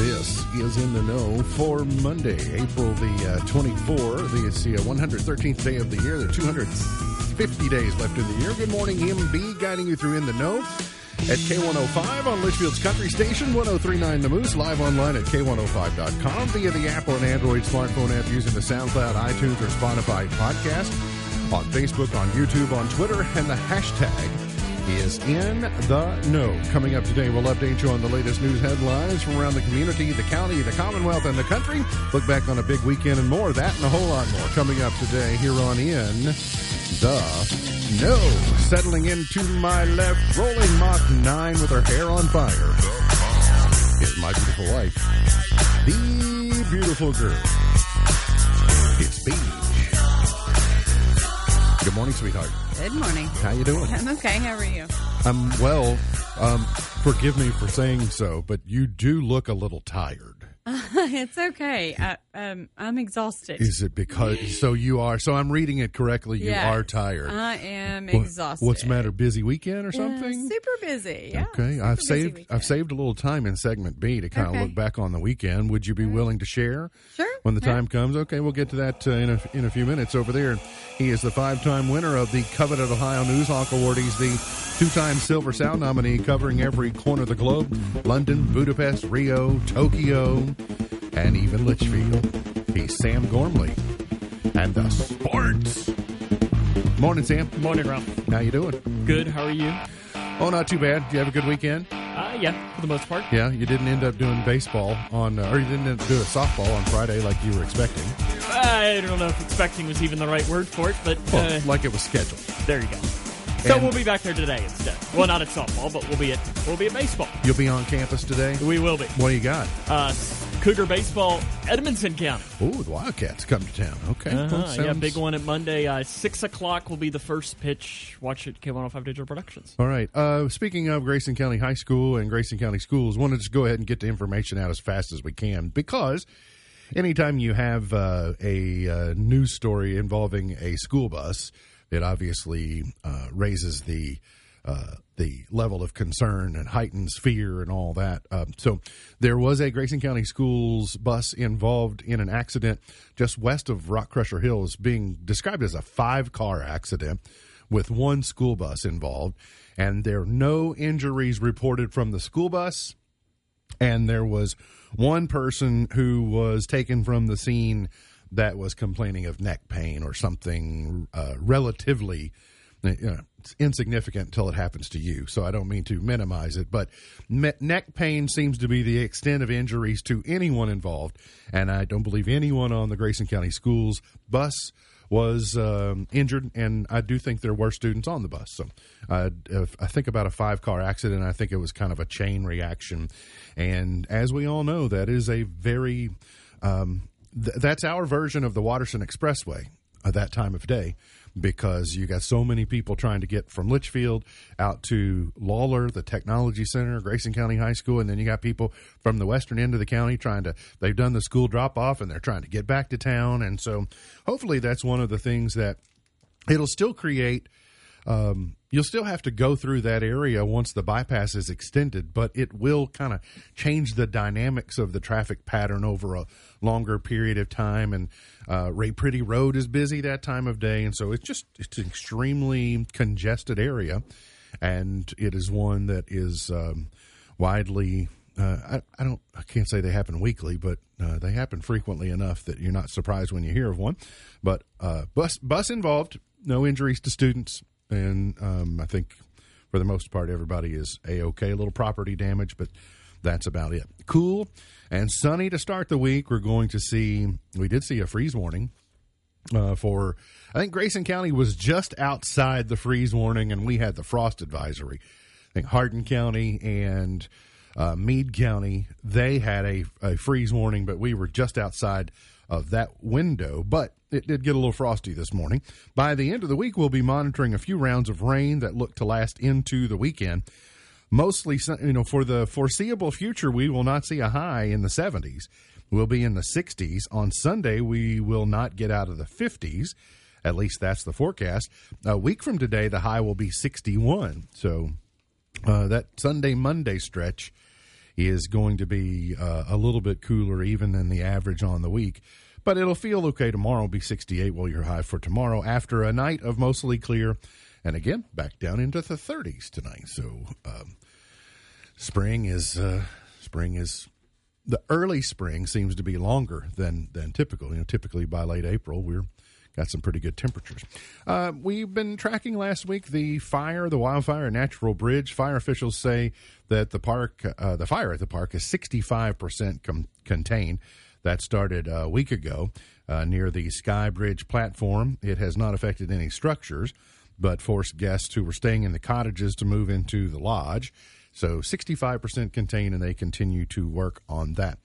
This is in the know for Monday, April the uh, 24th. The uh, 113th day of the year. There are 250 days left in the year. Good morning, MB, guiding you through in the know at K105 on Litchfield's Country Station, 1039 The Moose, live online at K105.com via the Apple and Android smartphone app using the SoundCloud, iTunes, or Spotify podcast, on Facebook, on YouTube, on Twitter, and the hashtag is in the know. Coming up today, we'll update you on the latest news headlines from around the community, the county, the Commonwealth, and the country. Look back on a big weekend and more. That and a whole lot more coming up today here on In the Know. Settling into my left, rolling Mach 9 with her hair on fire is my beautiful wife, the beautiful girl. It's Beach. Good morning, sweetheart. Good morning. How you doing? I'm okay. How are you? Um, well, um, forgive me for saying so, but you do look a little tired. it's okay. I, um, I'm exhausted. Is it because so you are? So I'm reading it correctly. You Yes. are tired. I am What- exhausted. What's the matter? Busy weekend or something? super busy. Yeah. okay, super I've busy saved weekend. I've saved a little time in segment B to kind of look back on the weekend. Would you be willing to share? Sure. When the Yeah. time comes, okay, we'll get to that uh, in a in a few minutes. Over there, he is the five-time winner of the coveted Ohio Newshawk Award. He's the two-time Silver Sound nominee, covering every corner of the globe: London, Budapest, Rio, Tokyo, and even Litchfield. He's Sam Gormley, and the sports. Morning, Sam. Morning, Ralph. How you doing? Good. How are you? Oh, not too bad. Do you have a good weekend? Uh, yeah, for the most part. Yeah, you didn't end up doing baseball on, uh, or you didn't end up doing softball on Friday like you were expecting. I don't know if expecting was even the right word for it, but Well, uh, like it was scheduled. there you go. So And- we'll be back there today instead. Well, not at softball, but we'll be at we'll be at baseball. You'll be on campus today. We will be. What do you got? Uh, Cougar baseball, Edmondson County. Ooh, the Wildcats come to town. Okay, Uh-huh, well, Yeah, big one at Monday. Uh, Six o'clock will be the first pitch. Watch it, K105 Digital Productions. All right. Uh, speaking of Grayson County High School and Grayson County Schools, wanted to just go ahead and get the information out as fast as we can because anytime you have uh, a uh, news story involving a school bus, it obviously uh, raises the uh, the level of concern and heightens fear and all that. Um, so there was a Grayson County Schools bus involved in an accident just west of Rock Crusher Hills, being described as a five car accident with one school bus involved, and there are no injuries reported from the school bus. And there was one person who was taken from the scene that was complaining of neck pain or something uh, relatively you know, it's insignificant until it happens to you. So I don't mean to minimize it, but me- neck pain seems to be the extent of injuries to anyone involved. And I don't believe anyone on the Grayson County Schools bus was um, injured, and I do think there were students on the bus. So I think about a five car accident. I think it was kind of a chain reaction, and as we all know, that is a very um, th- that's our version of the Watterson Expressway at that time of day because you got so many people trying to get from Litchfield out to Lawler, the technology center, Grayson County High School, and then you got people from the western end of the county trying to they've done the school drop off and they're trying to get back to town. And so hopefully that's one of the things that it'll still create um, you'll still have to go through that area once the bypass is extended, but it will kind of change the dynamics of the traffic pattern over a longer period of time. And uh, Ray Pretty Road is busy that time of day, and so it's just it's an extremely congested area, and it is one that is um, widely. Uh, I, I don't. I can't say they happen weekly, but uh, they happen frequently enough that you're not surprised when you hear of one. But uh, bus bus involved, no injuries to students, and um, I think for the most part everybody is a okay. A little property damage, but that's about it. Cool and sunny to start the week. We're going to see. We did see a freeze warning uh, for. I think Grayson County was just outside the freeze warning, and we had the frost advisory. I think Hardin County and uh, Meade County they had a, a freeze warning, but we were just outside of that window. But it did get a little frosty this morning. By the end of the week, we'll be monitoring a few rounds of rain that look to last into the weekend. Mostly, you know, for the foreseeable future, we will not see a high in the 70s. We'll be in the 60s. On Sunday, we will not get out of the 50s. At least that's the forecast. A week from today, the high will be 61. So uh, that Sunday Monday stretch is going to be uh, a little bit cooler even than the average on the week. But it'll feel okay tomorrow. Be 68 while you're high for tomorrow after a night of mostly clear. And again, back down into the 30s tonight. So um, spring is uh, spring is the early spring seems to be longer than than typical. You know, typically by late April we're got some pretty good temperatures. Uh, we've been tracking last week the fire, the wildfire at Natural Bridge. Fire officials say that the park, uh, the fire at the park, is 65 percent com- contained. That started a week ago uh, near the Sky Bridge platform. It has not affected any structures, but forced guests who were staying in the cottages to move into the lodge. So 65% contained, and they continue to work on that.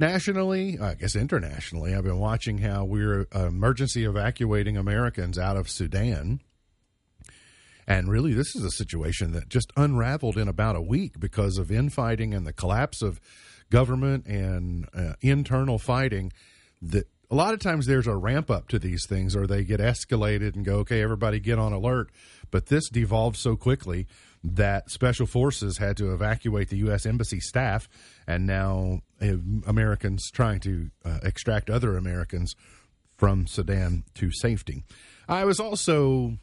Nationally, I guess internationally, I've been watching how we're emergency evacuating Americans out of Sudan. And really, this is a situation that just unraveled in about a week because of infighting and the collapse of government and uh, internal fighting. That a lot of times there's a ramp up to these things, or they get escalated and go, okay, everybody get on alert. But this devolved so quickly that special forces had to evacuate the U.S. Embassy staff, and now uh, Americans trying to uh, extract other Americans from Sudan to safety. I was also,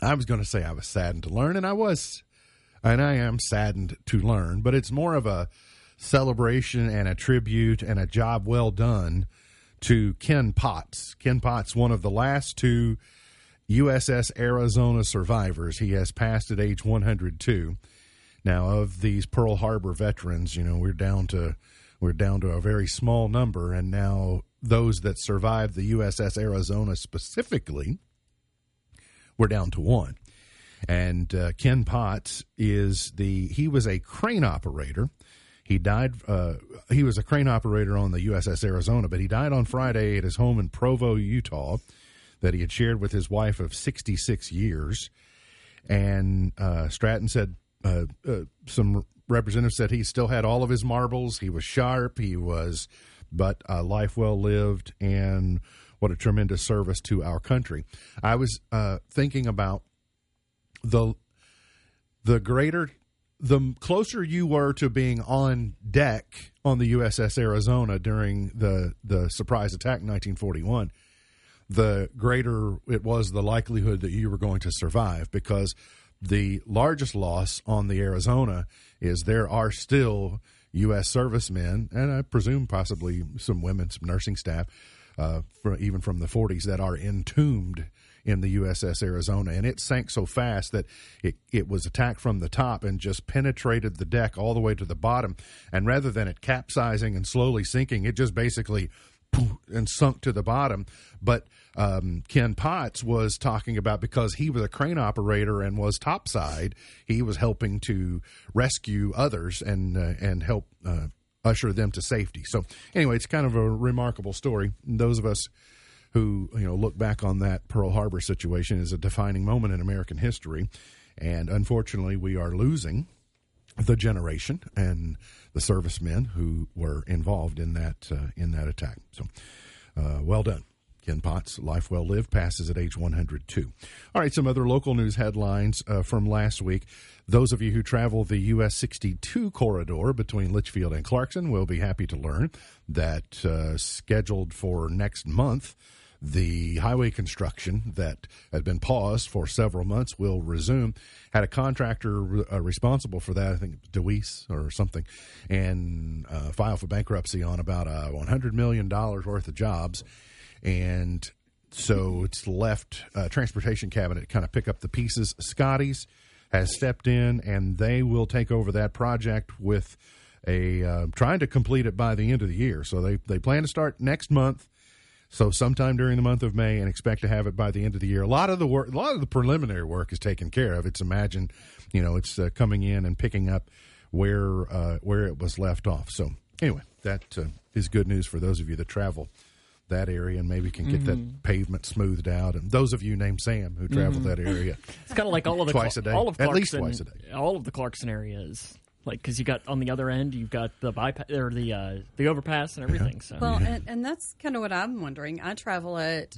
I was going to say I was saddened to learn, and I was, and I am saddened to learn, but it's more of a celebration and a tribute and a job well done to Ken Potts. Ken Potts, one of the last two USS Arizona survivors. He has passed at age 102. Now, of these Pearl Harbor veterans, you know, we're down to we're down to a very small number, and now those that survived the USS Arizona specifically, we're down to one. And uh, Ken Potts is the he was a crane operator. He died. Uh, he was a crane operator on the USS Arizona, but he died on Friday at his home in Provo, Utah that he had shared with his wife of 66 years. And uh, Stratton said uh, uh, some representatives said he still had all of his marbles. He was sharp. He was, but a life well lived, and what a tremendous service to our country. I was uh, thinking about the the greater the closer you were to being on deck on the USS Arizona during the the surprise attack in 1941 the greater it was the likelihood that you were going to survive because the largest loss on the Arizona is there are still U.S. servicemen, and I presume possibly some women, some nursing staff, uh, even from the 40s, that are entombed in the USS Arizona. And it sank so fast that it, it was attacked from the top and just penetrated the deck all the way to the bottom. And rather than it capsizing and slowly sinking, it just basically and sunk to the bottom. But um, Ken Potts was talking about because he was a crane operator and was topside, he was helping to rescue others and uh, and help uh, usher them to safety. So anyway, it's kind of a remarkable story. Those of us who you know look back on that Pearl Harbor situation is a defining moment in American history, and unfortunately, we are losing the generation and the servicemen who were involved in that uh, in that attack. So, uh, well done. Ken Potts, life well lived, passes at age 102. All right, some other local news headlines uh, from last week. Those of you who travel the US 62 corridor between Litchfield and Clarkson will be happy to learn that uh, scheduled for next month, the highway construction that had been paused for several months will resume. Had a contractor uh, responsible for that, I think DeWeese or something, and uh, filed for bankruptcy on about uh, $100 million worth of jobs. And so it's left uh, transportation cabinet kind of pick up the pieces. Scotty's has stepped in, and they will take over that project with a uh, trying to complete it by the end of the year. So they they plan to start next month so sometime during the month of May, and expect to have it by the end of the year. A lot of the work, a lot of the preliminary work is taken care of. It's imagine, you know, it's uh, coming in and picking up where uh, where it was left off. So anyway, that uh, is good news for those of you that travel that area and maybe can get mm-hmm. that pavement smoothed out. And those of you named Sam who travel mm-hmm. that area, it's kind of like all of the twice a day, all of Clarkson, at least twice a day. All of the Clarkson areas like because you got on the other end you've got the bypass or the uh, the overpass and everything. So well, and, and that's kind of what I'm wondering. I travel it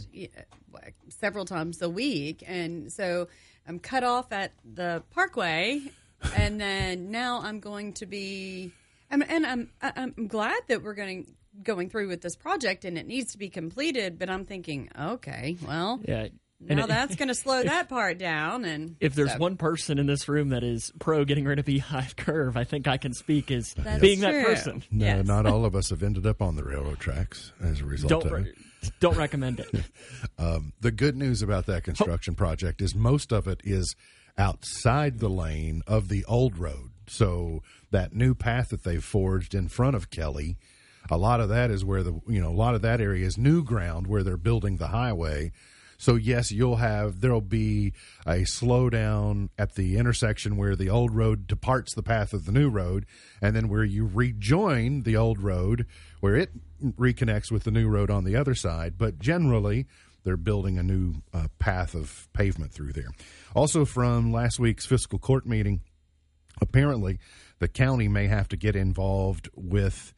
several times a week, and so I'm cut off at the Parkway. and then now I'm going to be, and, and I'm I'm glad that we're going going through with this project and it needs to be completed. But I'm thinking, okay, well, Yeah. And now it- that's going to slow that part down. And if there's so- one person in this room that is pro getting rid of Beehive Curve, I think I can speak as That's being true. that person. No, Yes. not all of us have ended up on the railroad tracks as a result Don't of re- it. don't recommend it. Um, the good news about that construction project is most of it is outside the lane of the old road. So that new path that they've forged in front of Kelly, a lot of that is where the you know a lot of that area is new ground where they're building the highway. So yes, you'll have there'll be a slowdown at the intersection where the old road departs the path of the new road, and then where you rejoin the old road where it reconnects with the new road on the other side. But generally, they're building a new uh, path of pavement through there. Also, from last week's fiscal court meeting, apparently the county may have to get involved with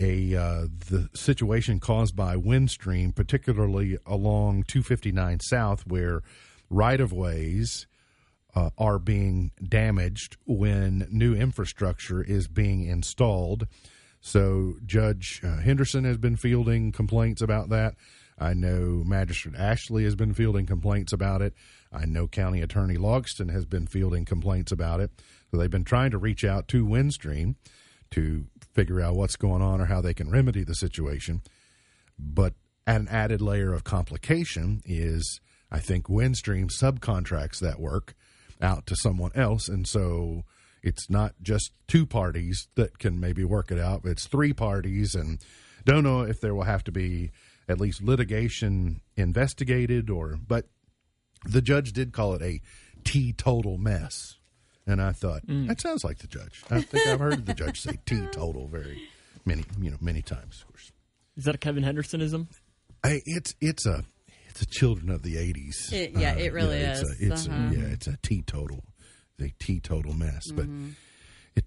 a uh, the situation caused by windstream, particularly along 259 South, where right of ways uh, are being damaged when new infrastructure is being installed. So Judge uh, Henderson has been fielding complaints about that. I know Magistrate Ashley has been fielding complaints about it. I know County Attorney Logston has been fielding complaints about it. So they've been trying to reach out to Windstream to figure out what's going on or how they can remedy the situation. But an added layer of complication is I think Windstream subcontracts that work out to someone else. And so it's not just two parties that can maybe work it out, it's three parties. And don't know if there will have to be at least litigation investigated or, but the judge did call it a teetotal mess. And I thought, that sounds like the judge. I think I've heard the judge say teetotal very many, you know, many times, of course. Is that a Kevin Hendersonism? I, it's it's a it's a children of the eighties. It- yeah, it really it's is. A, it's Uh-huh. a, yeah, it's a teetotal, a teetotal mess. But it,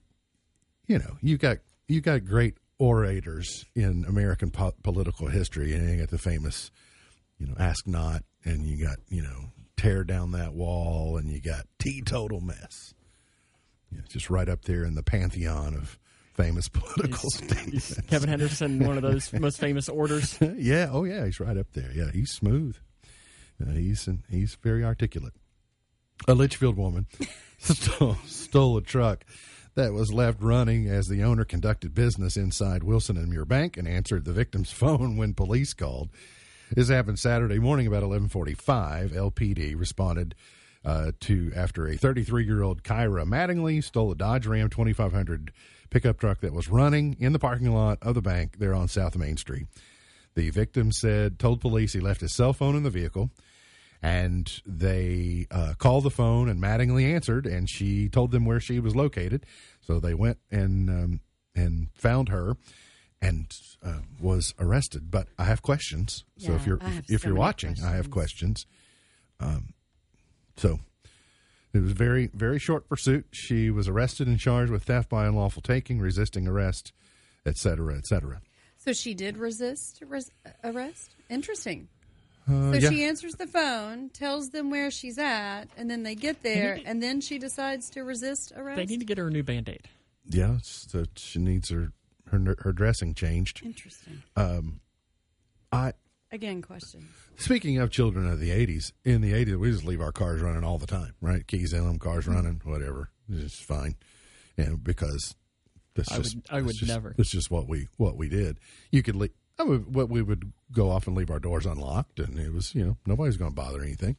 you know, you got you got great orators in American po- political history, and you got the famous, you know, ask not, and you got you know, tear down that wall, and you got teetotal mess. You know, just right up there in the pantheon of famous political statements. Kevin Henderson, one of those most famous orders. yeah, oh yeah, he's right up there. Yeah, he's smooth. Uh, he's he's very articulate. A Litchfield woman stole, stole a truck that was left running as the owner conducted business inside Wilson and Muir Bank and answered the victim's phone when police called. This happened Saturday morning about 11:45. LPD responded uh, to after a 33-year-old Kyra Mattingly stole a Dodge Ram 2500 pickup truck that was running in the parking lot of the bank there on South Main Street. The victim said told police he left his cell phone in the vehicle, and they uh, called the phone, and Mattingly answered, and she told them where she was located. So they went and um, and found her, and uh, was arrested. But I have questions. So if you're if, if you're watching, I have questions. Um, so it was very very short pursuit. She was arrested and charged with theft by unlawful taking, resisting arrest, et cetera, et cetera. So she did resist res- arrest. Interesting. Uh, So yeah. she answers the phone, tells them where she's at, and then they get there, and then she decides to resist arrest. They need to get her a new band aid. Yeah, it's that she needs her her her dressing changed. Interesting. I Again, questions. speaking of children of the '80s, in the '80s we just leave our cars running all the time, right? Keys in them, cars Mm-hmm. running, whatever. It's fine, and because that's I just would- I would just- never. It's just what we what we did. You could leave. I would, what we would go off and leave our doors unlocked, and it was you know nobody's going to bother anything.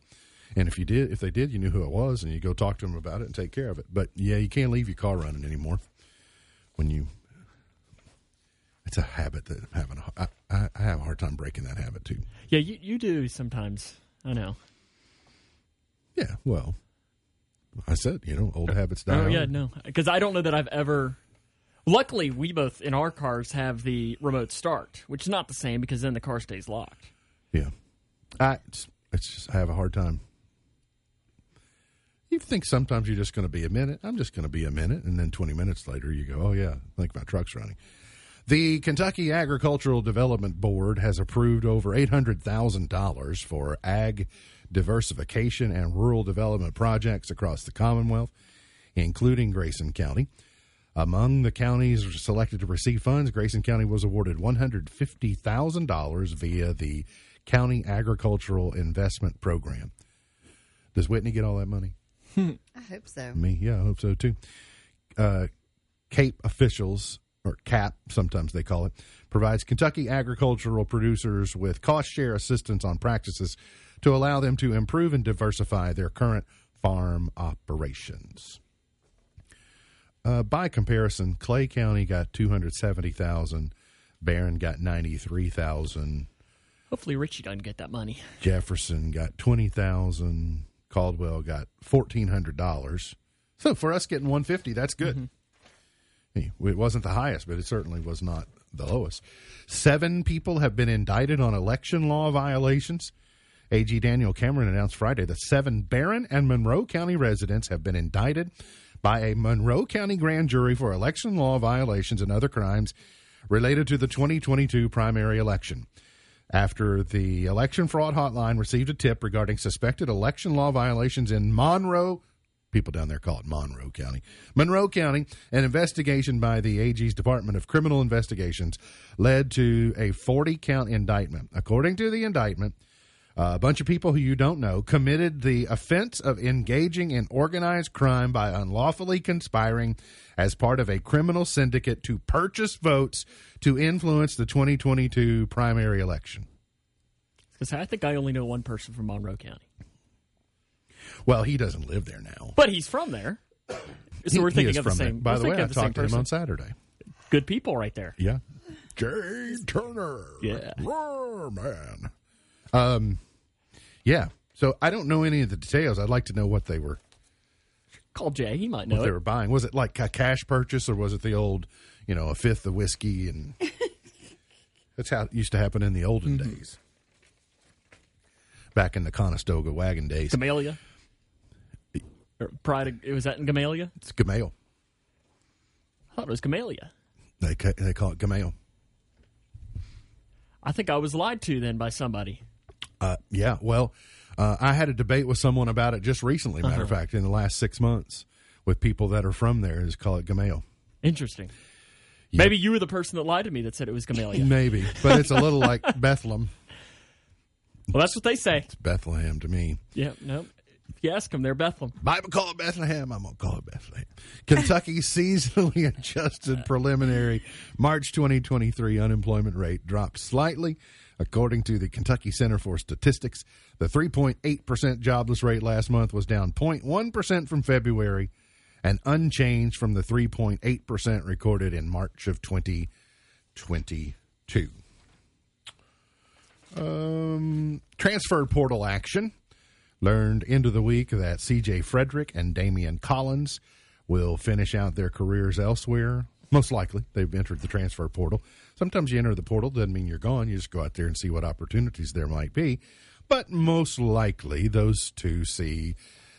And if you did, if they did, you knew who it was, and you go talk to them about it and take care of it. But yeah, you can't leave your car running anymore. When you, it's a habit that I'm having. A, I, I, I have a hard time breaking that habit too. Yeah, you, you do sometimes. I know. Yeah, well, I said you know old oh, habits die. Oh yeah, no, because I don't know that I've ever. Luckily, we both in our cars have the remote start, which is not the same because then the car stays locked. Yeah, I it's, it's just I have a hard time. You think sometimes you're just going to be a minute. I'm just going to be a minute, and then 20 minutes later you go, "Oh yeah, I think my truck's running." The Kentucky Agricultural Development Board has approved over $800,000 for ag diversification and rural development projects across the Commonwealth. including Grayson County. Among the counties selected to receive funds, Grayson County was awarded $150,000 via the County Agricultural Investment Program. Does Whitney get all that money? I hope so. Me, yeah, I hope so too. Uh, CAIP officials, or CAP, sometimes they call it, provides Kentucky agricultural producers with cost share assistance on practices to allow them to improve and diversify their current farm operations. Uh, by comparison, Clay County got two hundred seventy thousand, Barron got ninety three thousand, Hopefully, Richie doesn't get that money. Jefferson got twenty thousand, Caldwell got fourteen hundred dollars. So for us getting one fifty, that's good. Hey, It wasn't the highest, but it certainly was not the lowest. Seven people have been indicted on election law violations. AG Daniel Cameron announced Friday that seven Barron and Monroe County residents have been indicted by a Monroe County grand jury for election law violations and other crimes related to the 2022 primary election. After the election fraud hotline received a tip regarding suspected election law violations in Monroe, people down there call it Monroe County, Monroe County, an investigation by the AG's Department of Criminal Investigations led to a 40 count indictment. According to the indictment, a bunch of people who you don't know committed the offense of engaging in organized crime by unlawfully conspiring as part of a criminal syndicate to purchase votes to influence the 2022 primary election. Because I think I only know one person from Monroe County, Well, he doesn't live there now. but he's from there. So we're He thinking is of the from there. By the way, I talked to him on Saturday. Good people right there. Yeah. Jay Turner. Yeah. Roar, man. Um, yeah. So I don't know any of the details. I'd like to know what they were Call Jay. He might what know they were buying. Was it like a cash purchase or was it the old, you know, a fifth of whiskey and that's how it used to happen in the olden Mm-hmm. days. Back in the Conestoga wagon days. Gamaliel. Or Pride. Of, was that in Gamaliel? It's Gamale. I thought it was Gamaliel. They ca- they call it Gamale. I think I was lied to then by somebody. Uh, yeah, well, uh, I had a debate with someone about it just recently. Matter of Uh-huh. fact, in the last six months, with people that are from there, is call it Gamale. Interesting. Maybe you were the person that lied to me that said it was Gamaliel. Maybe, but it's a little like Bethlehem. well, that's what they say. It's Bethlehem to me. Yeah, no. If you ask them, they're Bethlehem. Bible call it Bethlehem. I'm gonna call it Bethlehem. Kentucky seasonally adjusted preliminary March 2023 unemployment rate dropped slightly, according to the Kentucky Center for Statistics. The 3.8 percent jobless rate last month was down 0.1 percent from February, and unchanged from the 3.8 percent recorded in March of 2022. Um, transfer portal action learned into the week that CJ Frederick and Daimion Collins will finish out their careers elsewhere. Most likely, they've entered the transfer portal. Sometimes you enter the portal, doesn't mean you're gone. You just go out there and see what opportunities there might be. But most likely, those two see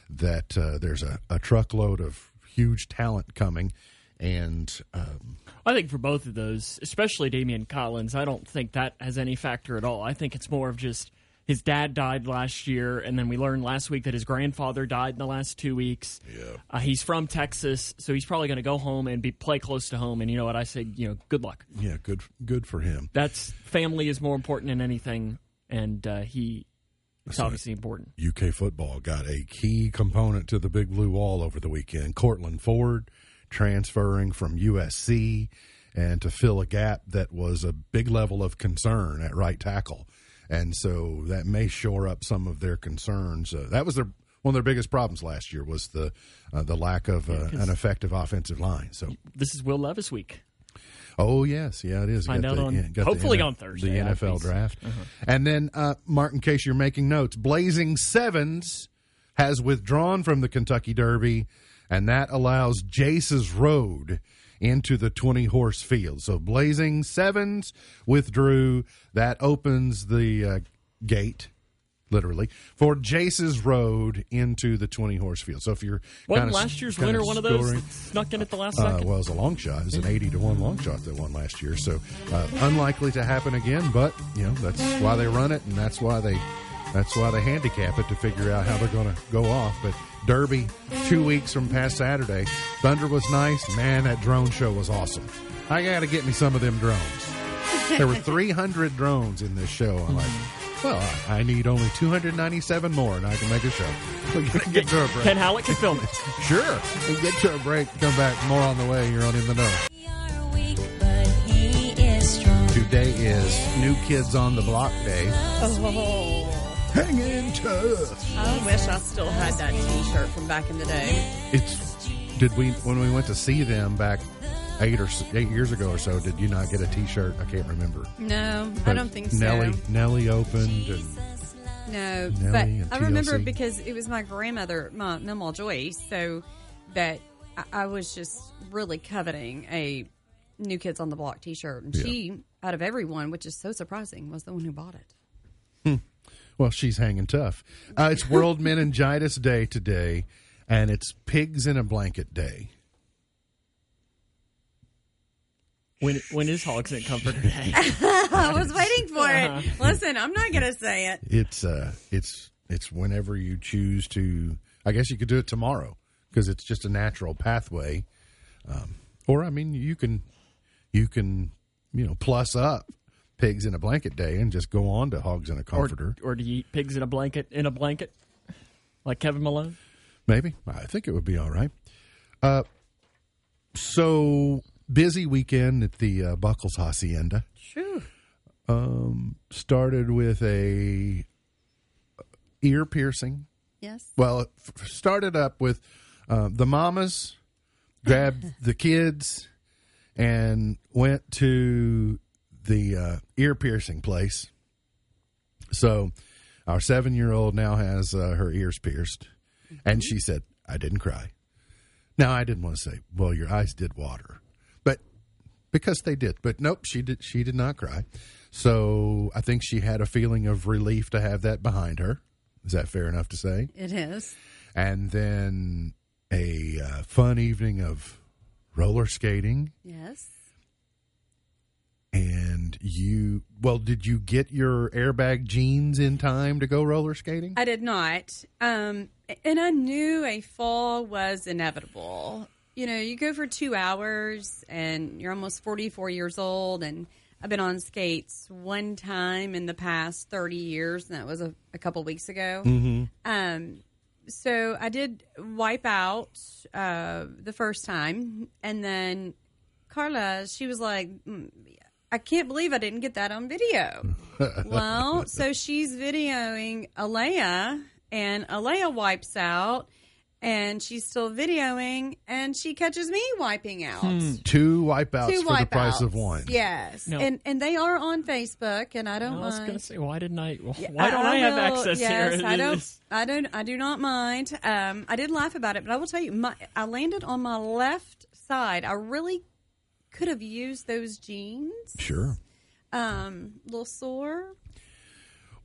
that uh, there's a, a truckload of huge talent coming. And um, I think for both of those, especially Daimion Collins, I don't think that has any factor at all. I think it's more of just his dad died last year, and then we learned last week that his grandfather died in the last two weeks. Yeah. Uh, he's from Texas, so he's probably going to go home and be play close to home. And you know what I say? You know, good luck. yeah, good good for him. That's family is more important than anything, and uh, he it's obviously important. UK football got a key component to the big blue wall over the weekend. Courtland Ford transferring from USC and to fill a gap that was a big level of concern at right tackle. And so that may shore up some of their concerns. Uh, that was their one of their biggest problems last year was the uh, the lack of uh, an effective offensive line. So, This is Will Levis week. oh yes, yeah, it is. Find Got out on- yeah, hopefully the on Thursday, the NFL draft, and then uh, Mark. In case you're making notes, Blazing Sevens has withdrawn from the Kentucky Derby, and that allows Jace's Road into the 20 horse field. So Blazing Sevens withdrew. That opens the uh, gate. Literally for Jace's Road into the twenty horse field. So if you're Wasn't last year's winner one of those scoring- snuck in at the last uh, second? well, it was a long shot. It was an 80 to 1 long shot that won last year. So uh, unlikely to happen again, but, you know, that's why they run it, and that's why they That's why they handicap it to figure out how they're going to go off. But Derby, two weeks from past Saturday. Thunder was nice. Man, that drone show was awesome. I got to get me some of them drones. There were 300 drones in this show. I'm like, well, I I need only 297 more and I can make a show. We'll get, get to a break. Ken Howlett can film it. Sure. We'll get to a break. Come back. More on the way. You're on In the Know. We are weak, but he is strong. Today is New Kids on the Block Day. Oh, Hanging tough. I wish I still had that T-shirt from back in the day. It's did we when we went to see them back eight or eight years ago or so? Did you not get a T-shirt? I can't remember. No, I don't think so. Nelly Nelly opened and No, Nelly but I remember because it was my grandmother, my Mama Joyce, so that I, I was just really coveting a New Kids on the Block T-shirt, and Yeah. she, out of everyone, which is so surprising, was the one who bought it. Hmm. Well, she's hanging tough. Uh, it's World Meningitis Day today, and it's Pigs in a Blanket Day. When when is Hogs and Comforter Day? I was waiting for it. Listen, I'm not going to say it. It's uh, it's it's whenever you choose to. I guess you could do it tomorrow because it's just a natural pathway. Um, or I mean, you can you can you know plus up pigs in a blanket day and just go on to hogs in a comforter. or do you eat pigs in a blanket in a blanket? Like Kevin Malone? Maybe I think it would be all right. Uh, so busy weekend at the uh, Buckles Hacienda. True. Started with a ear piercing. Yes. Well, it f- started up with uh, the mamas grabbed the kids and went to the uh, ear piercing place. So our seven year old now has uh, her ears pierced, and she said, "I didn't cry." Now I didn't want to say, "Well, your eyes did water," but because they did. But nope, she did. She did not cry. So I think she had a feeling of relief to have that behind her. Is that fair enough to say? It is. and then a uh, fun evening of roller skating Yes. And you well did you get your airbag jeans in time to go roller skating I did not. Um, and I knew a fall was inevitable. You know, you go for two hours and you're almost 44 years old. And I've been on skates one time in the past 30 years, and that was a, a couple weeks ago. Um, so I did wipe out uh, the first time. And then Carla, she was like, "Mm, I can't believe I didn't get that on video. well, so she's videoing Alea, and Alea wipes out, and she's still videoing, and she catches me wiping out. two wipeouts Two for the price of one Yes, No. and and they are on Facebook, and I don't I was going to say, why didn't I? Why I- don't I, have will- access yes, here? I don't. I don't. I do not mind. Um, I did laugh about it, but I will tell you, my, I landed on my left side. I really could have used those jeans. sure Um, a little sore.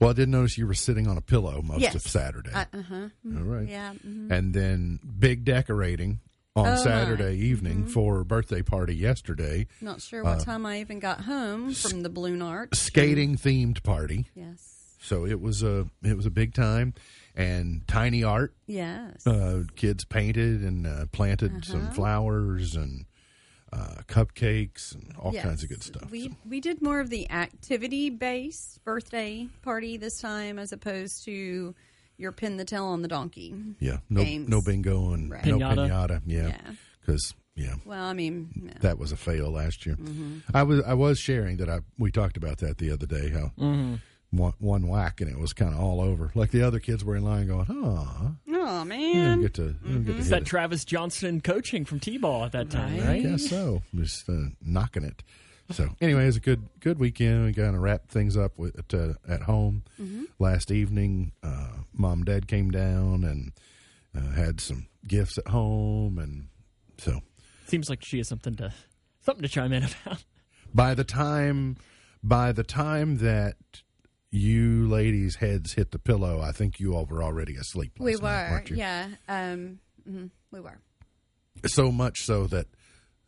well i didn't notice you were sitting on a pillow most Yes. of saturday Uh huh. all right Yeah. mhm. and then big decorating on Oh, my. saturday evening for a birthday party yesterday Not sure Uh, what time I even got home from the Balloon Arch. skating themed party Yes. so it was a it was a big time and tiny art Yes. uh, kids painted and uh, planted Uh-huh. some flowers and uh, cupcakes and all Yes. kinds of good stuff. We we did more of the activity based birthday party this time as opposed to your pin the tail on the donkey. yeah, no games. no bingo and Right. no Pinata. pinata. Yeah, Yeah. because yeah, Well, I mean, yeah. that was a fail last year. Mm-hmm. I was I was sharing that I we talked about that the other day how. Mm-hmm. One, one whack and it was kind of all over. Like the other kids were in line going, "Oh, oh man, don't get to, you don't get to It's that it." Travis Johnson coaching from T-ball at that time, Right. right? I guess so. Just uh, knocking it. So anyway, it was a good good weekend. We kind of wrapped things up with at, uh, at home last evening. Uh, Mom and Dad came down and uh, had some gifts at home, and so Seems like she has something to something to chime in about. by the time by the time that you ladies' heads hit the pillow, I think you all were already asleep. We were, you? yeah, um, mhm, we were. So much so that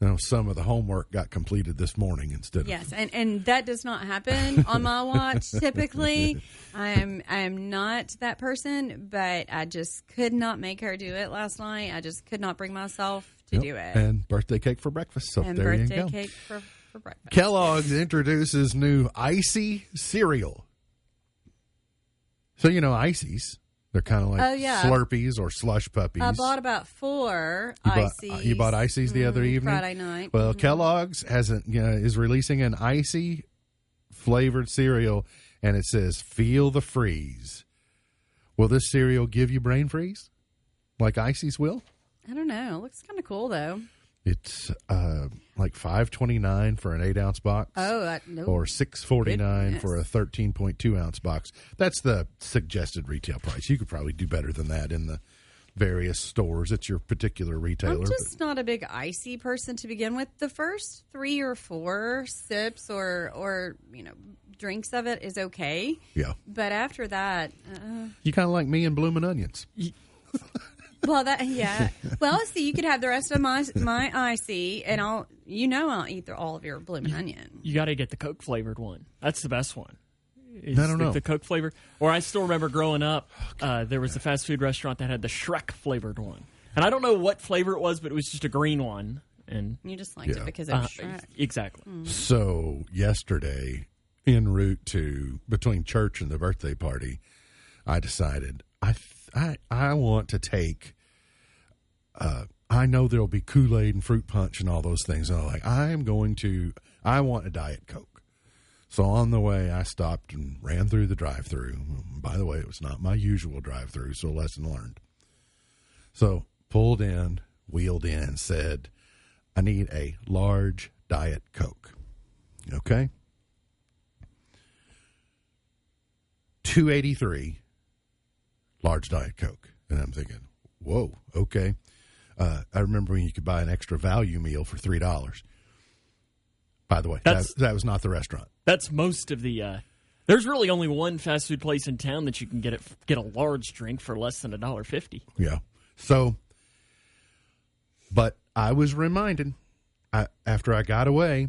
Now, some of the homework got completed this morning instead of Yes, and and that does not happen on my watch. Typically, I am I am not that person, but I just could not make her do it last night. I just could not bring myself to Yep. do it. And birthday cake for breakfast. So And there you go. cake for for breakfast. Kellogg's introduces new icy cereal. So you know ices. They're kind of like Oh, yeah. Slurpees or slush puppies. I bought about four you ices. uh, you bought ices the other Mm, evening. Friday night. Well, Mhm. Kellogg's has a, you know, is releasing an icy flavored cereal, and it says "Feel the freeze." Will this cereal give you brain freeze, like ices will? I don't know. It looks kind of cool though. It's uh, like five twenty nine for an eight ounce box. Oh, I, no. or six forty nine for a thirteen point two ounce box. That's the suggested retail price. You could probably do better than that in the various stores at your particular retailer. I'm just not a big icy person to begin with. The first three or four sips or or you know drinks of it is okay, but yeah, but after that, uh, you kind of like me and blooming onions. well, that yeah. Well, see, you could have the rest of my my icy, and I'll you know I'll eat the, all of your blooming onion. You got to get the Coke flavored one. That's the best one. Is I don't the, know. the Coke flavor. Or I still remember growing up, uh, there was a fast food restaurant that had the Shrek flavored one, and I don't know what flavor it was, but it was just a green one. And You just liked Yeah. it because of uh, Shrek. exactly, So yesterday, en route to between church and the birthday party, I decided I th- I I want to take. Uh, I know there'll be Kool Aid and fruit punch and all those things. And I'm like, I am going to. I want a diet coke. So on the way, I stopped and ran through the drive-through. By the way, it was not my usual drive-through, so lesson learned. So pulled in, wheeled in, said, "I need a large diet coke." Okay. 283 large diet coke and i'm thinking whoa okay uh, i remember when you could buy an extra value meal for three dollars by the way that, that was not the restaurant that's most of the. Uh, there's really only one fast food place in town that you can get it get a large drink for less than a dollar fifty. yeah so but i was reminded I, after i got away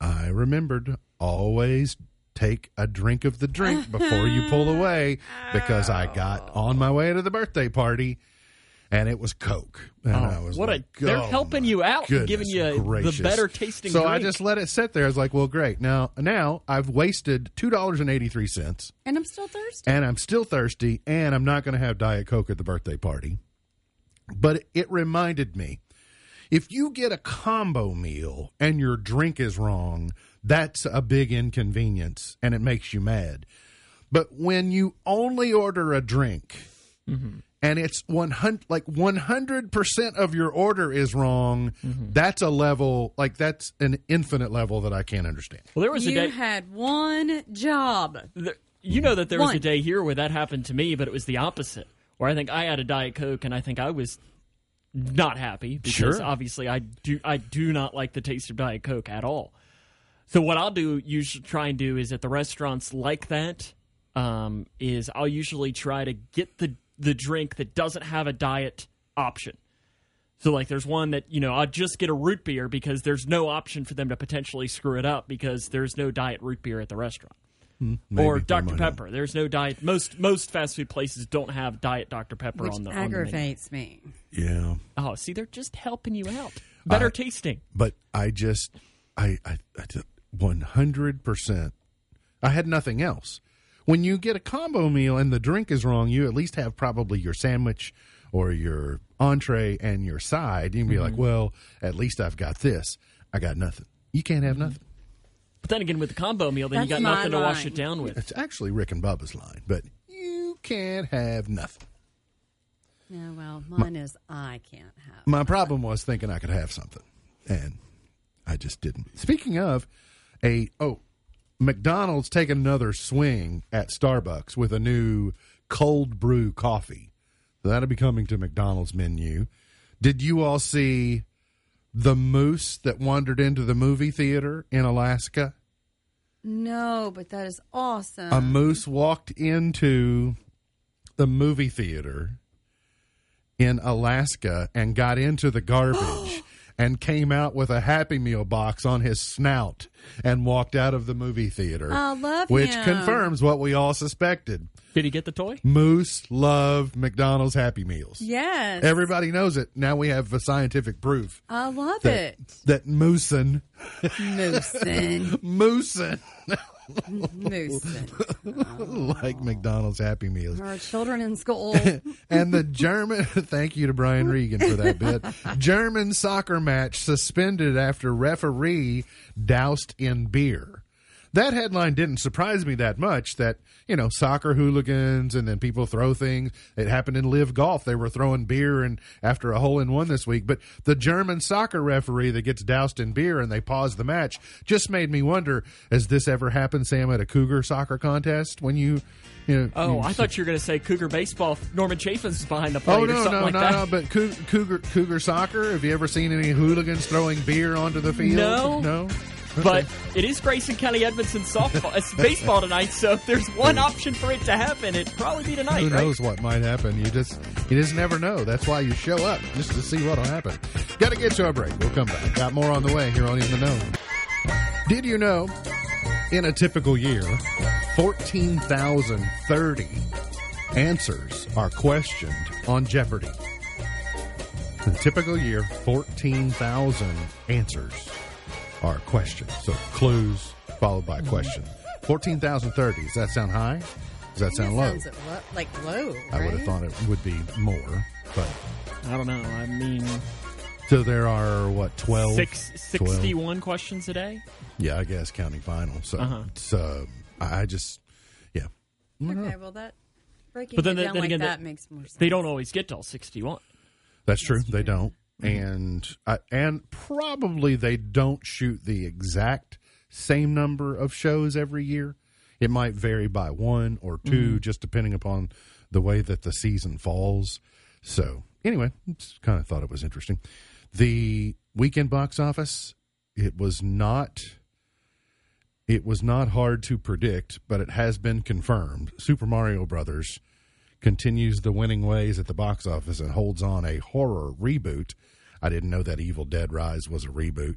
i remembered always take a drink of the drink before you pull away because i got on my way to the birthday party and it was coke. And oh, i was Oh, what a- like, they're "Oh, helping you out and giving goodness you the better tasting so i just let it sit there. I was like well great. Now now i've wasted $2.83 And I'm still thirsty. and I'm still thirsty, and I'm not going to have Diet Coke at the birthday party. But it reminded me if you get a combo meal and your drink is wrong, that's a big inconvenience and it makes you mad. But when you only order a drink mm-hmm. and it's 100 like 100% of your order is wrong, mm-hmm. that's a level like that's an infinite level that I can't understand. Well, there was a You day. had one job. there- you know that there was a day here where that happened to me, but it was the opposite. Where I think I had a diet coke, and I think I was not happy because Sure. obviously I do I do not like the taste of diet coke at all. So what I'll do usually try and do is at the restaurants like that um, is I'll usually try to get the the drink that doesn't have a diet option. So like there's one that you know I'll just get a root beer because there's no option for them to potentially screw it up because there's no diet root beer at the restaurant Hmm, maybe or Dr money. Pepper. There's no diet. Most most fast food places don't have diet Dr Pepper Which on the on the menu. aggravates me. Yeah. Oh, see, they're just helping you out. Better I- tasting. but I just I I one hundred percent. I had nothing else. When you get a combo meal and the drink is wrong, you at least have probably your sandwich or your entree and your side. You can be like, mm-hmm. well, at least I've got this. I got nothing. You can't have nothing. But then again, with the combo meal, then you got That's my nothing to wash line. it down with. It's actually Rick and Bubba's line, but you can't have nothing. Yeah, well, mine is I can't have. My problem was thinking I could have something, and I just didn't. Speaking of a oh, McDonald's taking another swing at Starbucks with a new cold brew coffee. That'll be coming to McDonald's menu. Did you all see the moose that wandered into the movie theater in Alaska? No, but that is awesome. a moose walked into the movie theater in Alaska and got into the garbage and came out with a Happy Meal box on his snout and walked out of the movie theater. I love Which him. confirms what we all suspected. Did he get the toy? Moose loved McDonald's Happy Meals. Yes. Everybody knows it. Now we have a scientific proof I love that, it. that Moosin, Moosin. Moosin, Like McDonald's Happy Meals. Our children in school. and the German, thank you to Brian Regan for that bit. German soccer match suspended after referee doused in beer. That headline didn't surprise me that much. That you know, soccer hooligans and then people throw things. It happened in LIV Golf. They were throwing beer and after a hole in one this week. But the German soccer referee that gets doused in beer and they pause the match just made me wonder: Has this ever happened, Sam, at a Cougar soccer contest? When you, you know, Oh, you- I thought you were going to say Cougar baseball. Norman Chafin's behind the oh, plate Oh or no, something no, like no, that. no! But Cougar, Cougar soccer. Have you ever seen any hooligans throwing beer onto the field? No. no. But it is Grayson County Edmondson softball. It's baseball tonight, so if there's one option for it to happen, it'd probably be tonight, Who right? knows what might happen? You just you just never know. That's why you show up just to see what'll happen. Got to get to a break. We'll come back. Got more on the way here on In the Know. Did you know? In a typical year, fourteen thousand thirty answers are questioned on Jeopardy. In a typical year, fourteen thousand answers are questions. So clues followed by question. Fourteen thousand thirty. Does that sound high? Does that sound low? Sounds lo- like low. I would have thought it would be more, but I don't know. I mean, so there are what 12 six, 12. 61 questions a day? Yeah, I guess counting final. So Uh-huh. it's, uh, I I just yeah. Okay, well that breaking But then- it down then like again, that they- makes more sense. They don't always get to all 61. That's true. They don't, Mm-hmm. and I, and probably they don't shoot the exact same number of shows every year. It might vary by one or 2 mm-hmm. just depending upon the way that the season falls. So anyway, just kind of thought it was interesting. The weekend box office, it was not. It was not hard to predict, but it has been confirmed. Super Mario Brothers continues the winning ways at the box office and holds on a horror reboot. I didn't know that Evil Dead Rise was a reboot.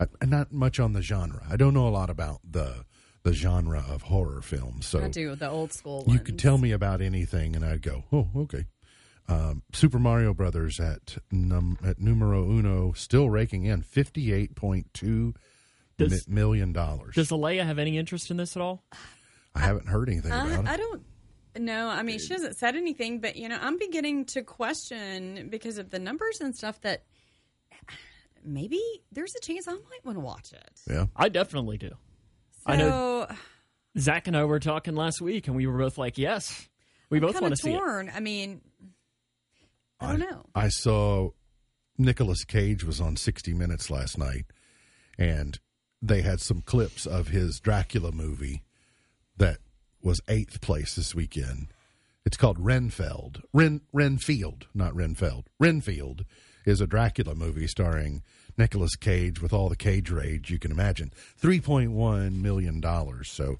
I, not much on the genre. I don't know a lot about the the genre of horror films. So I do the old school. you could tell me about anything, and I'd go, "Oh, okay." Um, Super Mario Brothers at num at numero uno, still raking in fifty eight point two Does- million dollars. Does Alea have any interest in this at all? I haven't heard anything I, about it. I don't know. I mean, she hasn't said anything, but you know, I'm beginning to question because of the numbers and stuff that maybe there's a chance I might want to watch it. yeah, I definitely do. So I know Zach and I were talking last week, and we were both like, yes, we both kind want of to see it. torn. I mean, I don't know. I saw Nicolas Cage was on 60 Minutes last night, and they had some clips of his Dracula movie that was eighth place this weekend. It's called Renfeld. Ren Renfield, not Renfeld. Renfield is a Dracula movie starring Nicolas Cage with all the cage rage you can imagine. Three point one million dollars. So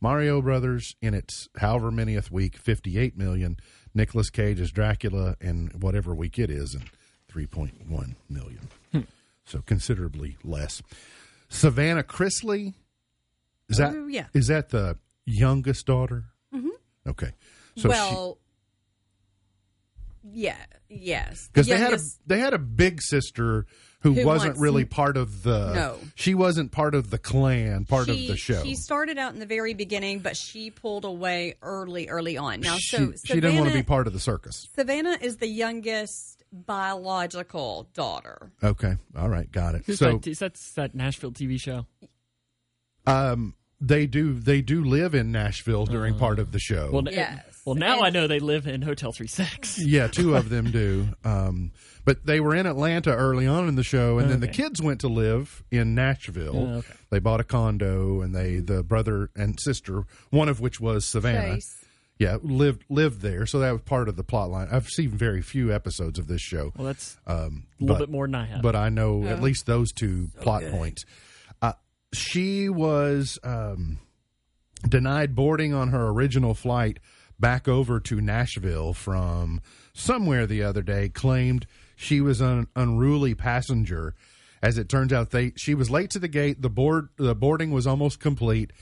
Mario Brothers in its however manyth week, fifty eight million. Nicolas Cage as Dracula in whatever week it is, and three point one million. So considerably less. Savannah Chrisley is that Oh, yeah. is that the youngest daughter? Mm-hmm. Okay, so well, yeah, yes. because they had a they had a big sister who, Who wasn't wants- really part of the No. she wasn't part of the clan, part she, of the show. She started out in the very beginning, but she pulled away early, early on. Now, she, so she didn't want to be part of the circus. Savannah is the youngest biological daughter. Okay, all right, got it. Who's So that, is that that Nashville TV show? um, they do they do live in Nashville during part of the show. Well, Yes. Well, now And- I know they live in Hotel Three Six. Yeah, two of them do. Um, but they were in Atlanta early on in the show, and then the kids went to live in Nashville. Oh, okay. They bought a condo, and they the brother and sister, one of which was Savannah. Chase. Yeah, lived lived there, so that was part of the plot line. I've seen very few episodes of this show, Well, that's um, a little but- bit more than I have. but I know at least those two plot points. Uh, she was um, denied boarding on her original flight back over to Nashville from somewhere the other day claimed she was an unruly passenger. As it turns out, they she was late to the gate. The board the boarding was almost complete,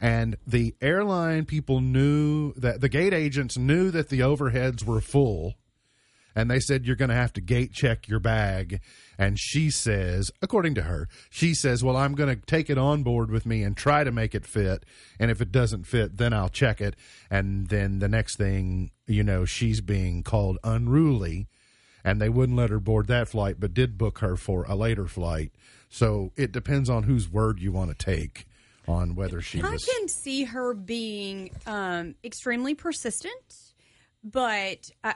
and the airline people knew that the gate agents knew that the overheads were full and they said you're going to have to gate check your bag and she says according to her she says well i'm going to take it on board with me and try to make it fit. And if it doesn't fit then i'll check it. And then the next thing you know she's being called unruly. And they wouldn't let her board that flight but did book her for a later flight. So it depends on whose word you want to take on whether she I was can see her being um, extremely persistent, but I,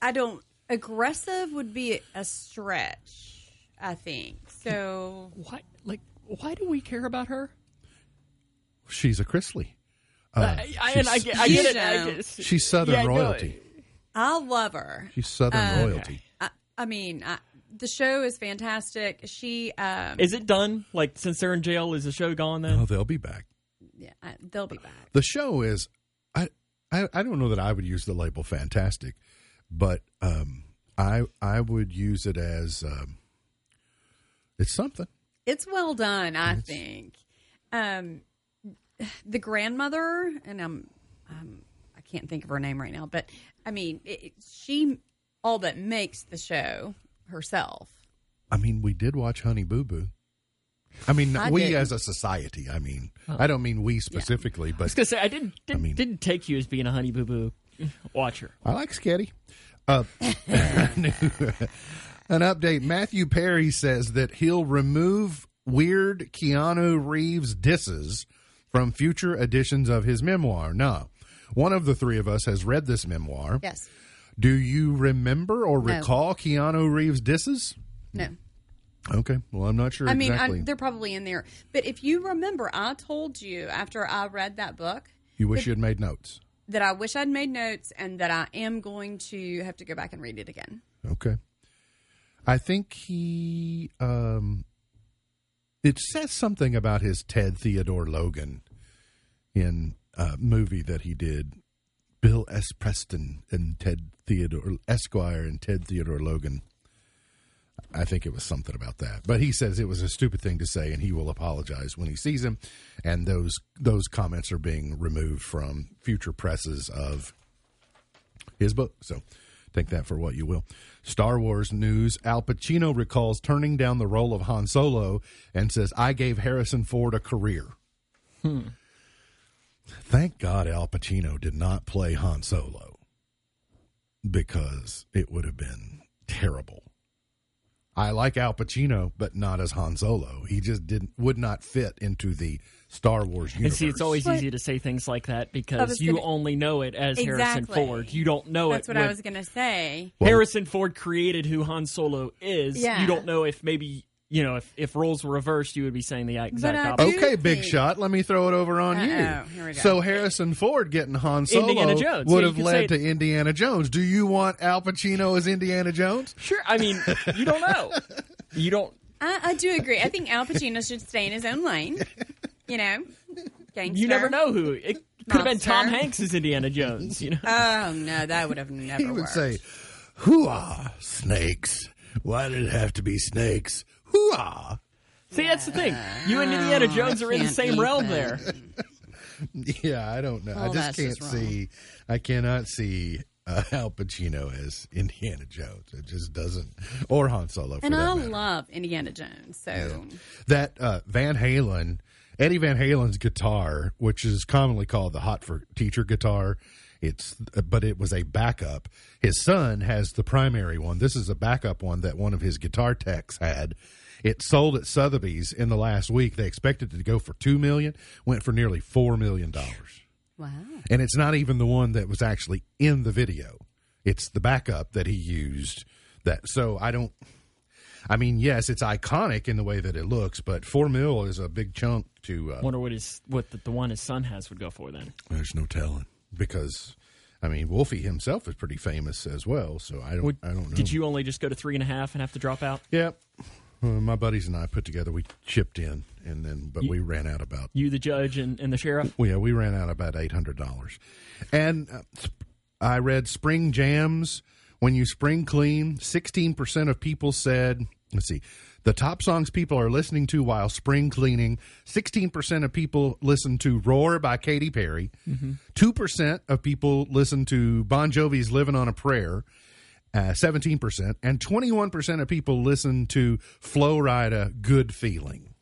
I don't. Aggressive would be a stretch. I think so. Why, like, why do we care about her? she's a Chrisley. Uh, I, I, and I, get- I get it. I You know. she's Southern Yeah, no, royalty. I love her. She's Southern royalty. I, I mean, I, the show is fantastic. She, um, Is it done? Like, since they're in jail, is the show gone then? Oh, they'll be back. yeah, I, they'll be back. The show is, I, I, I don't know that I would use the label fantastic, but um, I, I would use it as, um, it's something. It's well done, I think. Um, the grandmother, and I'm, um, I can't think of her name right now, but I mean, it, it- she all but makes the show herself. I mean, we did watch Honey Boo Boo. I mean, I we didn't. as a society. I mean, I don't mean we specifically, But I was but gonna say I didn't didn't, mean- didn't take you as being a honey boo boo watcher. I like Sketty. Uh, an update. Matthew Perry says that he'll remove weird Keanu Reeves disses from future editions of his memoir. Now, one of the three of us has read this memoir. Yes. Do you remember or No. recall Keanu Reeves disses? No. Okay. Well, I'm not sure I mean, exactly. I, they're probably in there. But if you remember, I told you after I read that book you wish you had made notes. That I wish I'd made notes and that I am going to have to go back and read it again. Okay. I think he um it says something about his Ted Theodore Logan in a movie that he did. Bill S. Preston and Ted Theodore Esquire and Ted Theodore Logan. I think it was something about that. But he says it was a stupid thing to say and he will apologize when he sees him and those those comments are being removed from future presses of his book. So take that for what you will. Star Wars news Al Pacino recalls turning down the role of Han Solo and says, I gave Harrison Ford a career. Hmm. Thank God Al Pacino did not play Han Solo because it would have been terrible. I like Al Pacino, but not as Han Solo. He just didn't would not fit into the Star Wars universe. And universe. see, it's always But- easy to say things like that because you gonna- only know it as Harrison Ford. You don't know That's it. That's what I was going to say. Well- Harrison Ford created who Han Solo is. Yeah. You don't know if maybe you know if, if roles were reversed, you would be saying the exact I opposite. do Okay, big think- shot. Let me throw it over on Uh-oh, you. here we go. So Harrison Ford getting Han Solo Jones. would Yeah, have led to Indiana Jones. Do you want Al Pacino as Indiana Jones? Sure. I mean, you don't know. You don't. I, I do agree. I think Al Pacino should stay in his own lane. You know, gangster. You never know who it could have been. Tom Hanks as Indiana Jones. You know. Oh no, that would have never He would worked. say, "Hooah, snakes! Why did it have to be snakes? Hooah!" See, that's the thing. You and Indiana Jones are in the same realm even. there. Yeah, I don't know. I Oh, just can't just see. I cannot see uh, Al Pacino as Indiana Jones. It just doesn't, or Han Solo. For And that I matter. love Indiana Jones. So that uh, Van Halen, Eddie Van Halen's guitar, which is commonly called the hot for teacher guitar. It's but it was a backup. His son has the primary one. This is a backup one that one of his guitar techs had. It sold at Sotheby's in the last week. They expected it to go for two million, went for nearly four million dollars. wow. And it's not even the one that was actually in the video. It's the backup that he used. That so I don't. I mean, yes, it's iconic in the way that it looks, but four mil is a big chunk to. Uh, Wonder what his what the, the one his son has would go for then. there's no telling because, I mean, Wolfie himself is pretty famous as well. So I don't. Would- I don't know. Did you only just go to three and a half and have to drop out? Yep. My buddies and I put together. We chipped in and then but we ran out about You, the judge, and, and the sheriff. well, yeah, we ran out about eight hundred dollars, and uh, I read spring jams. When you spring clean, sixteen percent of people said, "Let's see." The top songs people are listening to while spring cleaning. 16% of people listen to Roar by Katy Perry. 2% of people listen to Bon Jovi's Living on a Prayer. Uh, 17%. And 21% of people listen to Flo Rida Good Feeling.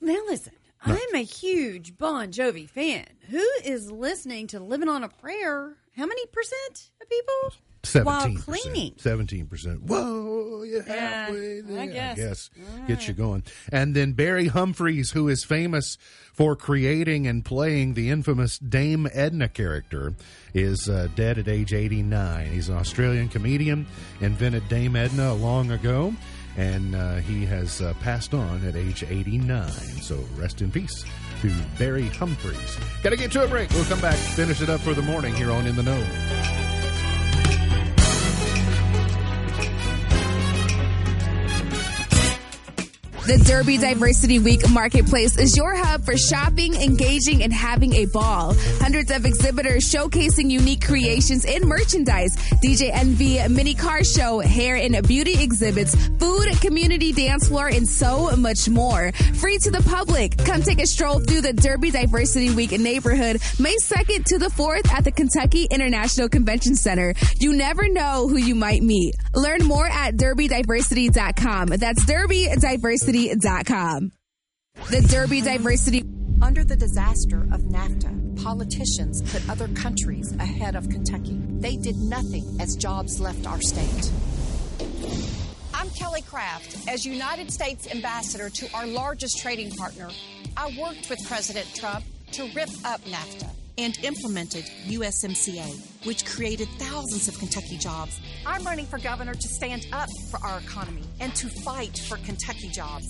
Now listen, I'm a huge Bon Jovi fan. Who is listening to "Living on a Prayer"? How many percent of people? 17%. While cleaning. 17%. Whoa, you're Yeah, halfway there. I guess. Gets you going. And then Barry Humphries, who is famous for creating and playing the infamous Dame Edna character, is uh, dead at age 89. He's an Australian comedian, invented Dame Edna long ago, and uh, he has uh, passed on at age 89. So rest in peace to Barry Humphries. Got to get to a break. We'll come back, finish it up for the morning here on In the Know. The Derby Diversity Week Marketplace is your hub for shopping, engaging, and having a ball. Hundreds of exhibitors showcasing unique creations and merchandise. DJ Envy, mini car show, hair and beauty exhibits, food, community dance floor, and so much more. Free to the public. Come take a stroll through the Derby Diversity Week neighborhood May 2nd to the 4th at the Kentucky International Convention Center. You never know who you might meet. Learn more at derbydiversity.com. That's derbydiversity.com. The Derby Diversity Under the disaster of NAFTA, politicians put other countries ahead of Kentucky. They did nothing as jobs left our state. I'm Kelly Craft. As United States ambassador to our largest trading partner, I worked with President Trump to rip up NAFTA and implemented USMCA, which created thousands of Kentucky jobs. I'm running for governor to stand up for our economy and to fight for Kentucky jobs.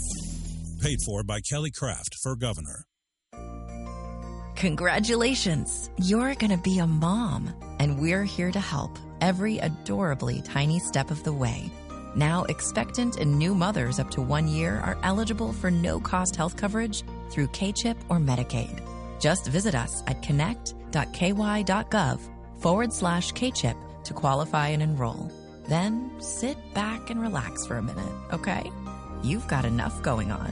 Paid for by Kelly Craft for governor. Congratulations! You're going to be a mom, and we're here to help every adorably tiny step of the way. Now, expectant and new mothers up to one year are eligible for no cost health coverage through K CHIP or Medicaid. Just visit us at connect.ky.gov forward slash KCHIP to qualify and enroll. Then sit back and relax for a minute, okay? You've got enough going on.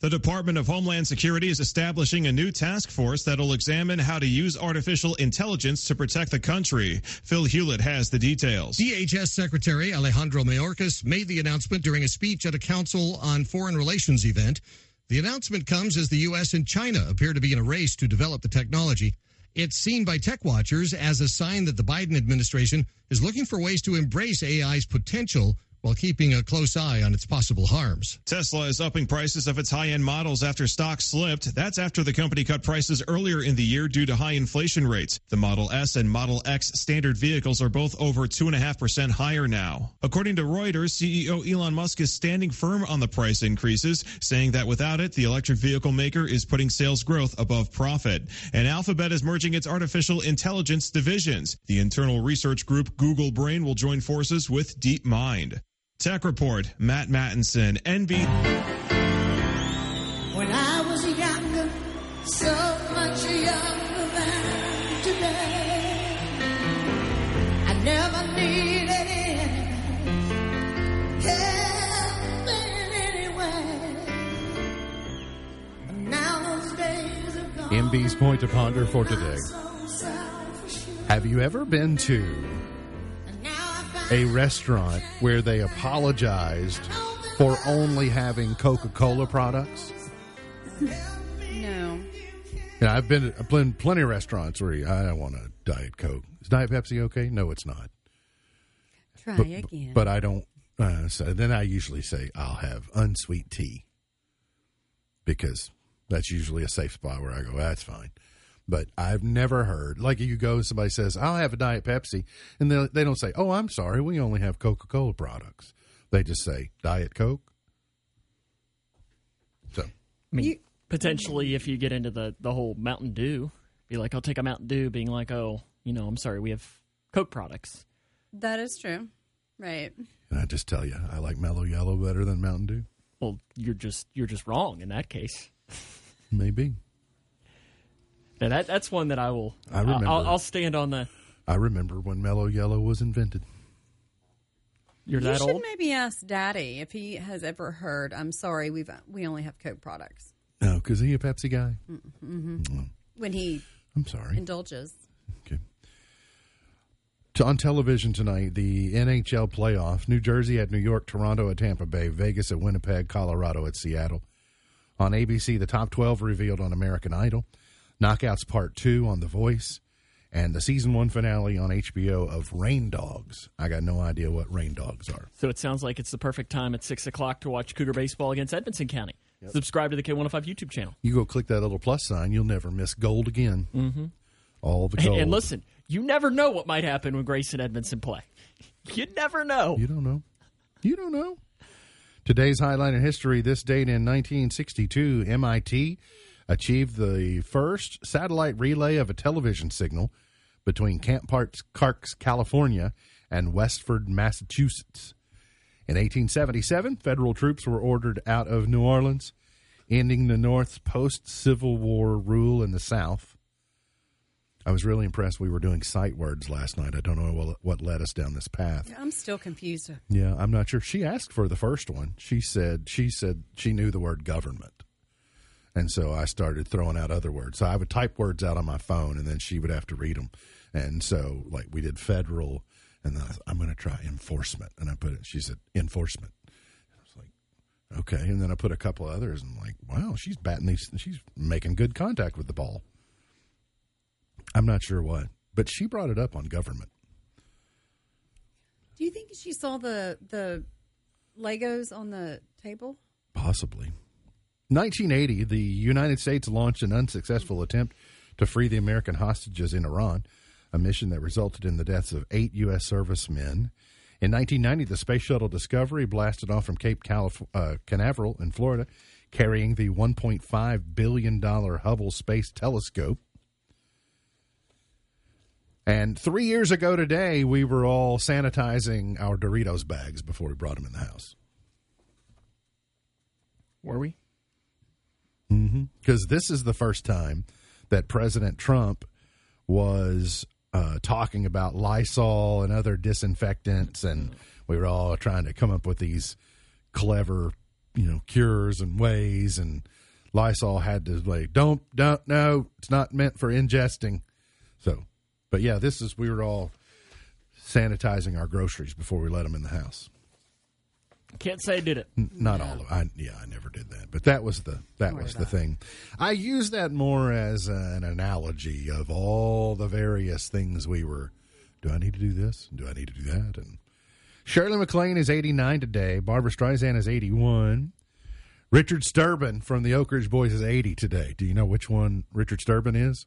The Department of Homeland Security is establishing a new task force that'll examine how to use artificial intelligence to protect the country. Phil Hewlett has the details. DHS Secretary Alejandro Mayorkas made the announcement during a speech at a Council on Foreign Relations event. The announcement comes as the U.S. and China appear to be in a race to develop the technology. It's seen by tech watchers as a sign that the Biden administration is looking for ways to embrace AI's potential while keeping a close eye on its possible harms. Tesla is upping prices of its high-end models after stocks slipped. That's after the company cut prices earlier in the year due to high inflation rates. The Model S and Model X standard vehicles are both over 2.5% higher now. According to Reuters, CEO Elon Musk is standing firm on the price increases, saying that without it, the electric vehicle maker is putting sales growth above profit. And Alphabet is merging its artificial intelligence divisions. The internal research group Google Brain will join forces with DeepMind. Tech Report, Matt Mattinson, NB. When I was younger, so much younger than today, I never needed anything, help in any way. But now those days are gone. MB's point to ponder for today. Have you ever been to a restaurant where they apologized for only having Coca Cola products? No. And I've been I've been plenty of restaurants where you, I don't want a Diet Coke. Is Diet Pepsi okay? No, it's not. Try But, again. but I don't. Uh, so then I usually say I'll have unsweet tea because that's usually a safe spot where I go. That's fine. But I've never heard like you go. Somebody says I'll have a Diet Pepsi, and they they don't say, "Oh, I'm sorry, we only have Coca Cola products." They just say Diet Coke. So I mean, You- potentially, if you get into the, the whole Mountain Dew, be like, I'll take a Mountain Dew, being like, oh, you know, I'm sorry, we have Coke products. that is true. Right. And I just tell you, I like Mellow Yellow better than Mountain Dew. Well, you're just you're just wrong in that case. Maybe. Now that that's one that I will. I remember. I'll, I'll stand on the. I remember when Mellow Yellow was invented. You're you that should old. maybe ask Daddy if he has ever heard. I'm sorry, we've we only have Coke products. No, because he a Pepsi guy. hmm Mm. When he I'm sorry. indulges. To- on television tonight, the NHL playoff: New Jersey at New York, Toronto at Tampa Bay, Vegas at Winnipeg, Colorado at Seattle. On ABC, the top 12 revealed on American Idol. Knockouts Part 2 on The Voice. And the season one finale on HBO of Rain Dogs. I got no idea what Rain Dogs are. So it sounds like it's the perfect time at six o'clock to watch Cougar baseball against Edmondson County. Subscribe to the K105 YouTube channel. You go click that little plus sign, you'll never miss gold again. Mm-hmm. All the And, gold. and listen, you never know what might happen when Grace and Edmondson play. You never know. You don't know. You don't know. Today's highlight in history this date in 1962, MIT achieved the first satellite relay of a television signal between Camp Parks, Parks, California and Westford, Massachusetts. In 1877, federal troops were ordered out of New Orleans, ending the North's post Civil War rule in the South. I was really impressed. We were doing sight words last night. I don't know what, what led us down this path. I'm still confused. Yeah, I'm not sure. She asked for the first one. She said she said she knew the word government. And so I started throwing out other words. So I would type words out on my phone and then she would have to read them. And so like we did federal and then I I'm going to try enforcement and I put it she said enforcement. I was like okay, and then I put a couple others and I'm like wow, she's batting these she's making good contact with the ball. I'm not sure what, but she brought it up on government. Do you think she saw the the Legos on the table? Possibly. 1980, the United States launched an unsuccessful attempt to free the American hostages in Iran, a mission that resulted in the deaths of eight U.S. servicemen. In 1990, the Space Shuttle Discovery blasted off from Cape Calif- uh, Canaveral in Florida, carrying the $1.5 billion Hubble Space Telescope. And three years ago today, we were all sanitizing our Doritos bags before we brought them in the house. Were we? Because this is the first time that President Trump was uh, talking about Lysol and other disinfectants, and we were all trying to come up with these clever, you know, cures and ways. And Lysol had to like, don't, don't, no, it's not meant for ingesting. So, but yeah, this is we were all sanitizing our groceries before we let them in the house. Can't say I did it. N- Not all of I yeah, I never did that. But that was the that was the thing. I use that more as an analogy of all the various things we were do I need to do this? Do I need to do that? And Shirley MacLaine is 89 today. Barbra Streisand is 81. Richard Sterban from the Oak Ridge Boys is 80 today. Do you know which one Richard Sterban is?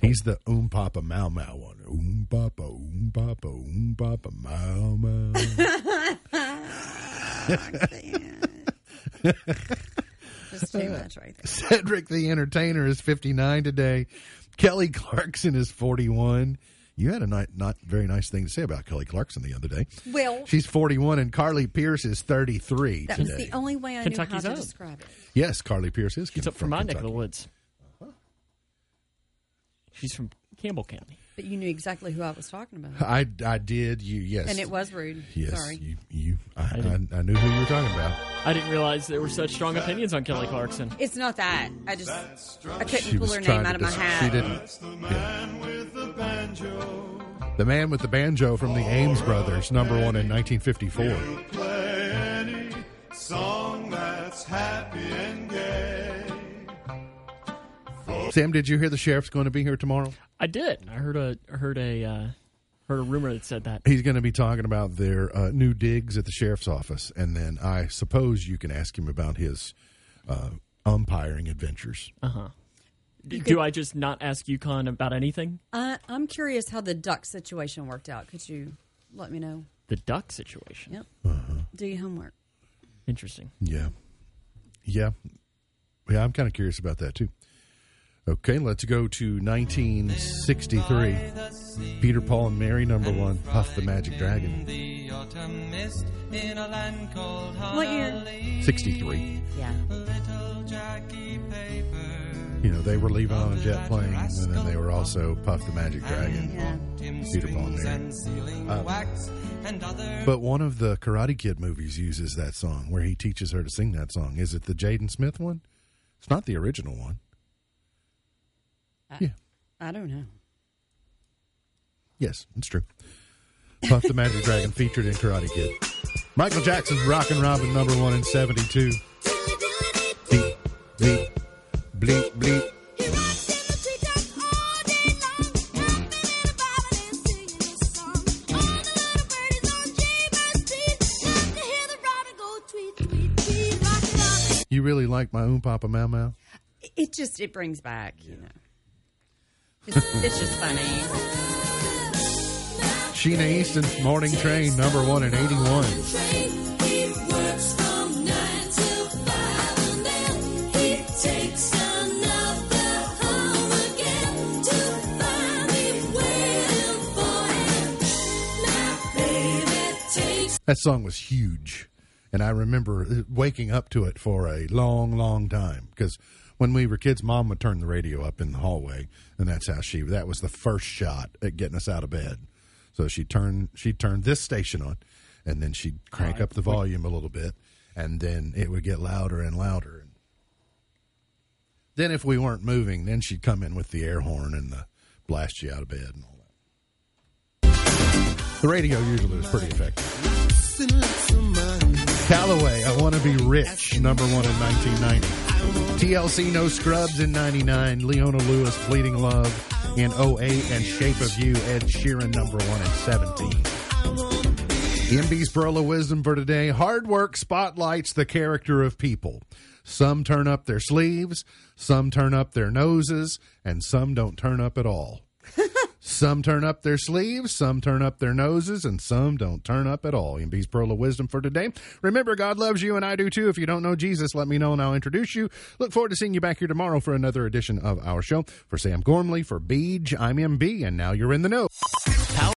He's the Oom Papa Mau Mau one. Oom Papa, Oom Papa, Oom Papa Mau Mau. Just too much right there. Cedric the Entertainer is 59 today. Kelly Clarkson is 41. You had a not, not very nice thing to say about Kelly Clarkson the other day. Well, She's 41, and Carly Pearce is 33 that was the only way I Kentucky's knew how own. to describe it. yes, Carly Pearce is She's up from my neck of the woods. She's from Campbell County. But you knew exactly who I was talking about. I, I did. You yes, And it was rude. Yes, Sorry. you you. I, I, didn't- I knew who you were talking about. I didn't realize there were such strong opinions on Kelly Clarkson. It's not that. I just I couldn't She pull was her trying name to out of my dis- hat. She didn't. yeah. The man with the banjo from the Ames Brothers, number one in 1954. Sam, did you hear the sheriff's going to be here tomorrow? I did. I heard a heard a uh, heard a rumor that said that. He's going to be talking about their uh, new digs at the sheriff's office, and then I suppose you can ask him about his uh, umpiring adventures. Uh huh. You Do could- I just not ask UConn about anything? I, I'm curious how the duck situation worked out. Could you let me know? The duck situation. Yep. Do your homework. Interesting. Yeah, yeah, yeah. I'm kind of curious about that too. Okay, let's go to 1963. Peter, Paul, and Mary, number one, Puff the Magic Dragon. What year? 63. Yeah. You know, they were leaving on a jet plane, and then they were also Puff the Magic Dragon, Peter, Paul, and Mary. Um, but one of the Karate Kid movies uses that song where he teaches her to sing that song. Is it the Jaden Smith one? It's not the original one. Yeah. I don't know. Yes, it's true. Puff the Magic Dragon featured in Karate Kid. Michael Jackson's Rockin' Robin number one in 72. Beep, beep, bleep, bleep. You really like my Oom Papa Mau Mau? It just it brings back, you know. It's, just funny. Sheena Easton's Morning Train number one in 81. That song was huge. And I remember waking up to it for a long, long time because when we were kids, mom would turn the radio up in the hallway, and that's how she. That was the first shot at getting us out of bed. So she turned she turned this station on, and then she'd crank up the volume a little bit, and then it would get louder and louder. Then if we weren't moving, then she'd come in with the air horn and the blast you out of bed and all that. The radio usually was pretty effective. Calloway, I Want to Be Rich, number one in 1990. TLC, No Scrubs in 99. Leona Lewis, Bleeding Love in 08. And Shape of You, Ed Sheeran, number one in 17. MB's Pearl of Wisdom for today. Hard work spotlights the character of people. Some turn up their sleeves, some turn up their noses, and some don't turn up at all. some turn up their sleeves, some turn up their noses, and some don't turn up at all. MB's Pearl of Wisdom for today. Remember, God loves you, and I do too. If you don't know Jesus, let me know, and I'll introduce you. Look forward to seeing you back here tomorrow for another edition of our show. For Sam Gormley, for Beej, I'm MB, and now you're in the know.